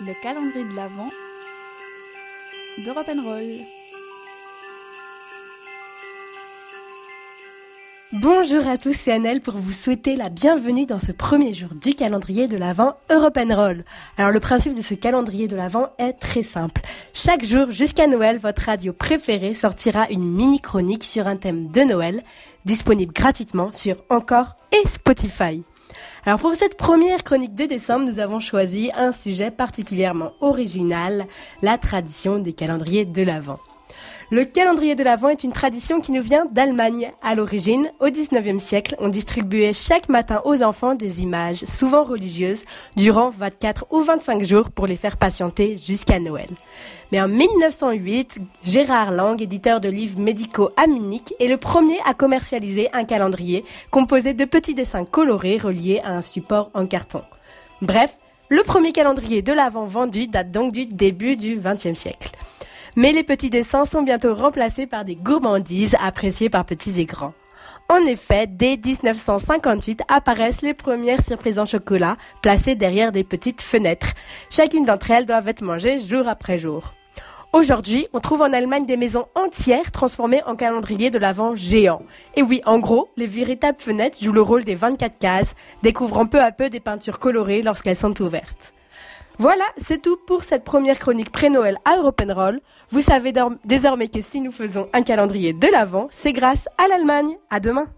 le calendrier de l'Avent de Roll. Bonjour à tous, c'est Annelle pour vous souhaiter la bienvenue dans ce premier jour du calendrier de l'Avent Roll. Alors le principe de ce calendrier de l'Avent est très simple. Chaque jour jusqu'à Noël, votre radio préférée sortira une mini chronique sur un thème de Noël, disponible gratuitement sur Encore et Spotify. Alors pour cette première chronique de décembre, nous avons choisi un sujet particulièrement original, la tradition des calendriers de l'Avent. Le calendrier de l'Avent est une tradition qui nous vient d'Allemagne. À l'origine, au 19e siècle, on distribuait chaque matin aux enfants des images, souvent religieuses, durant 24 ou 25 jours pour les faire patienter jusqu'à Noël. Mais en 1908, Gérard Lang, éditeur de livres médicaux à Munich, est le premier à commercialiser un calendrier composé de petits dessins colorés reliés à un support en carton. Bref, le premier calendrier de l'Avent vendu date donc du début du XXe siècle. Mais les petits dessins sont bientôt remplacés par des gourmandises appréciées par petits et grands. En effet, dès 1958 apparaissent les premières surprises en chocolat placées derrière des petites fenêtres. Chacune d'entre elles doit être mangée jour après jour. Aujourd'hui, on trouve en Allemagne des maisons entières transformées en calendrier de l'Avent géant. Et oui, en gros, les véritables fenêtres jouent le rôle des 24 cases, découvrant peu à peu des peintures colorées lorsqu'elles sont ouvertes. Voilà, c'est tout pour cette première chronique pré-Noël à Roll. Vous savez désormais que si nous faisons un calendrier de l'Avent, c'est grâce à l'Allemagne. À demain!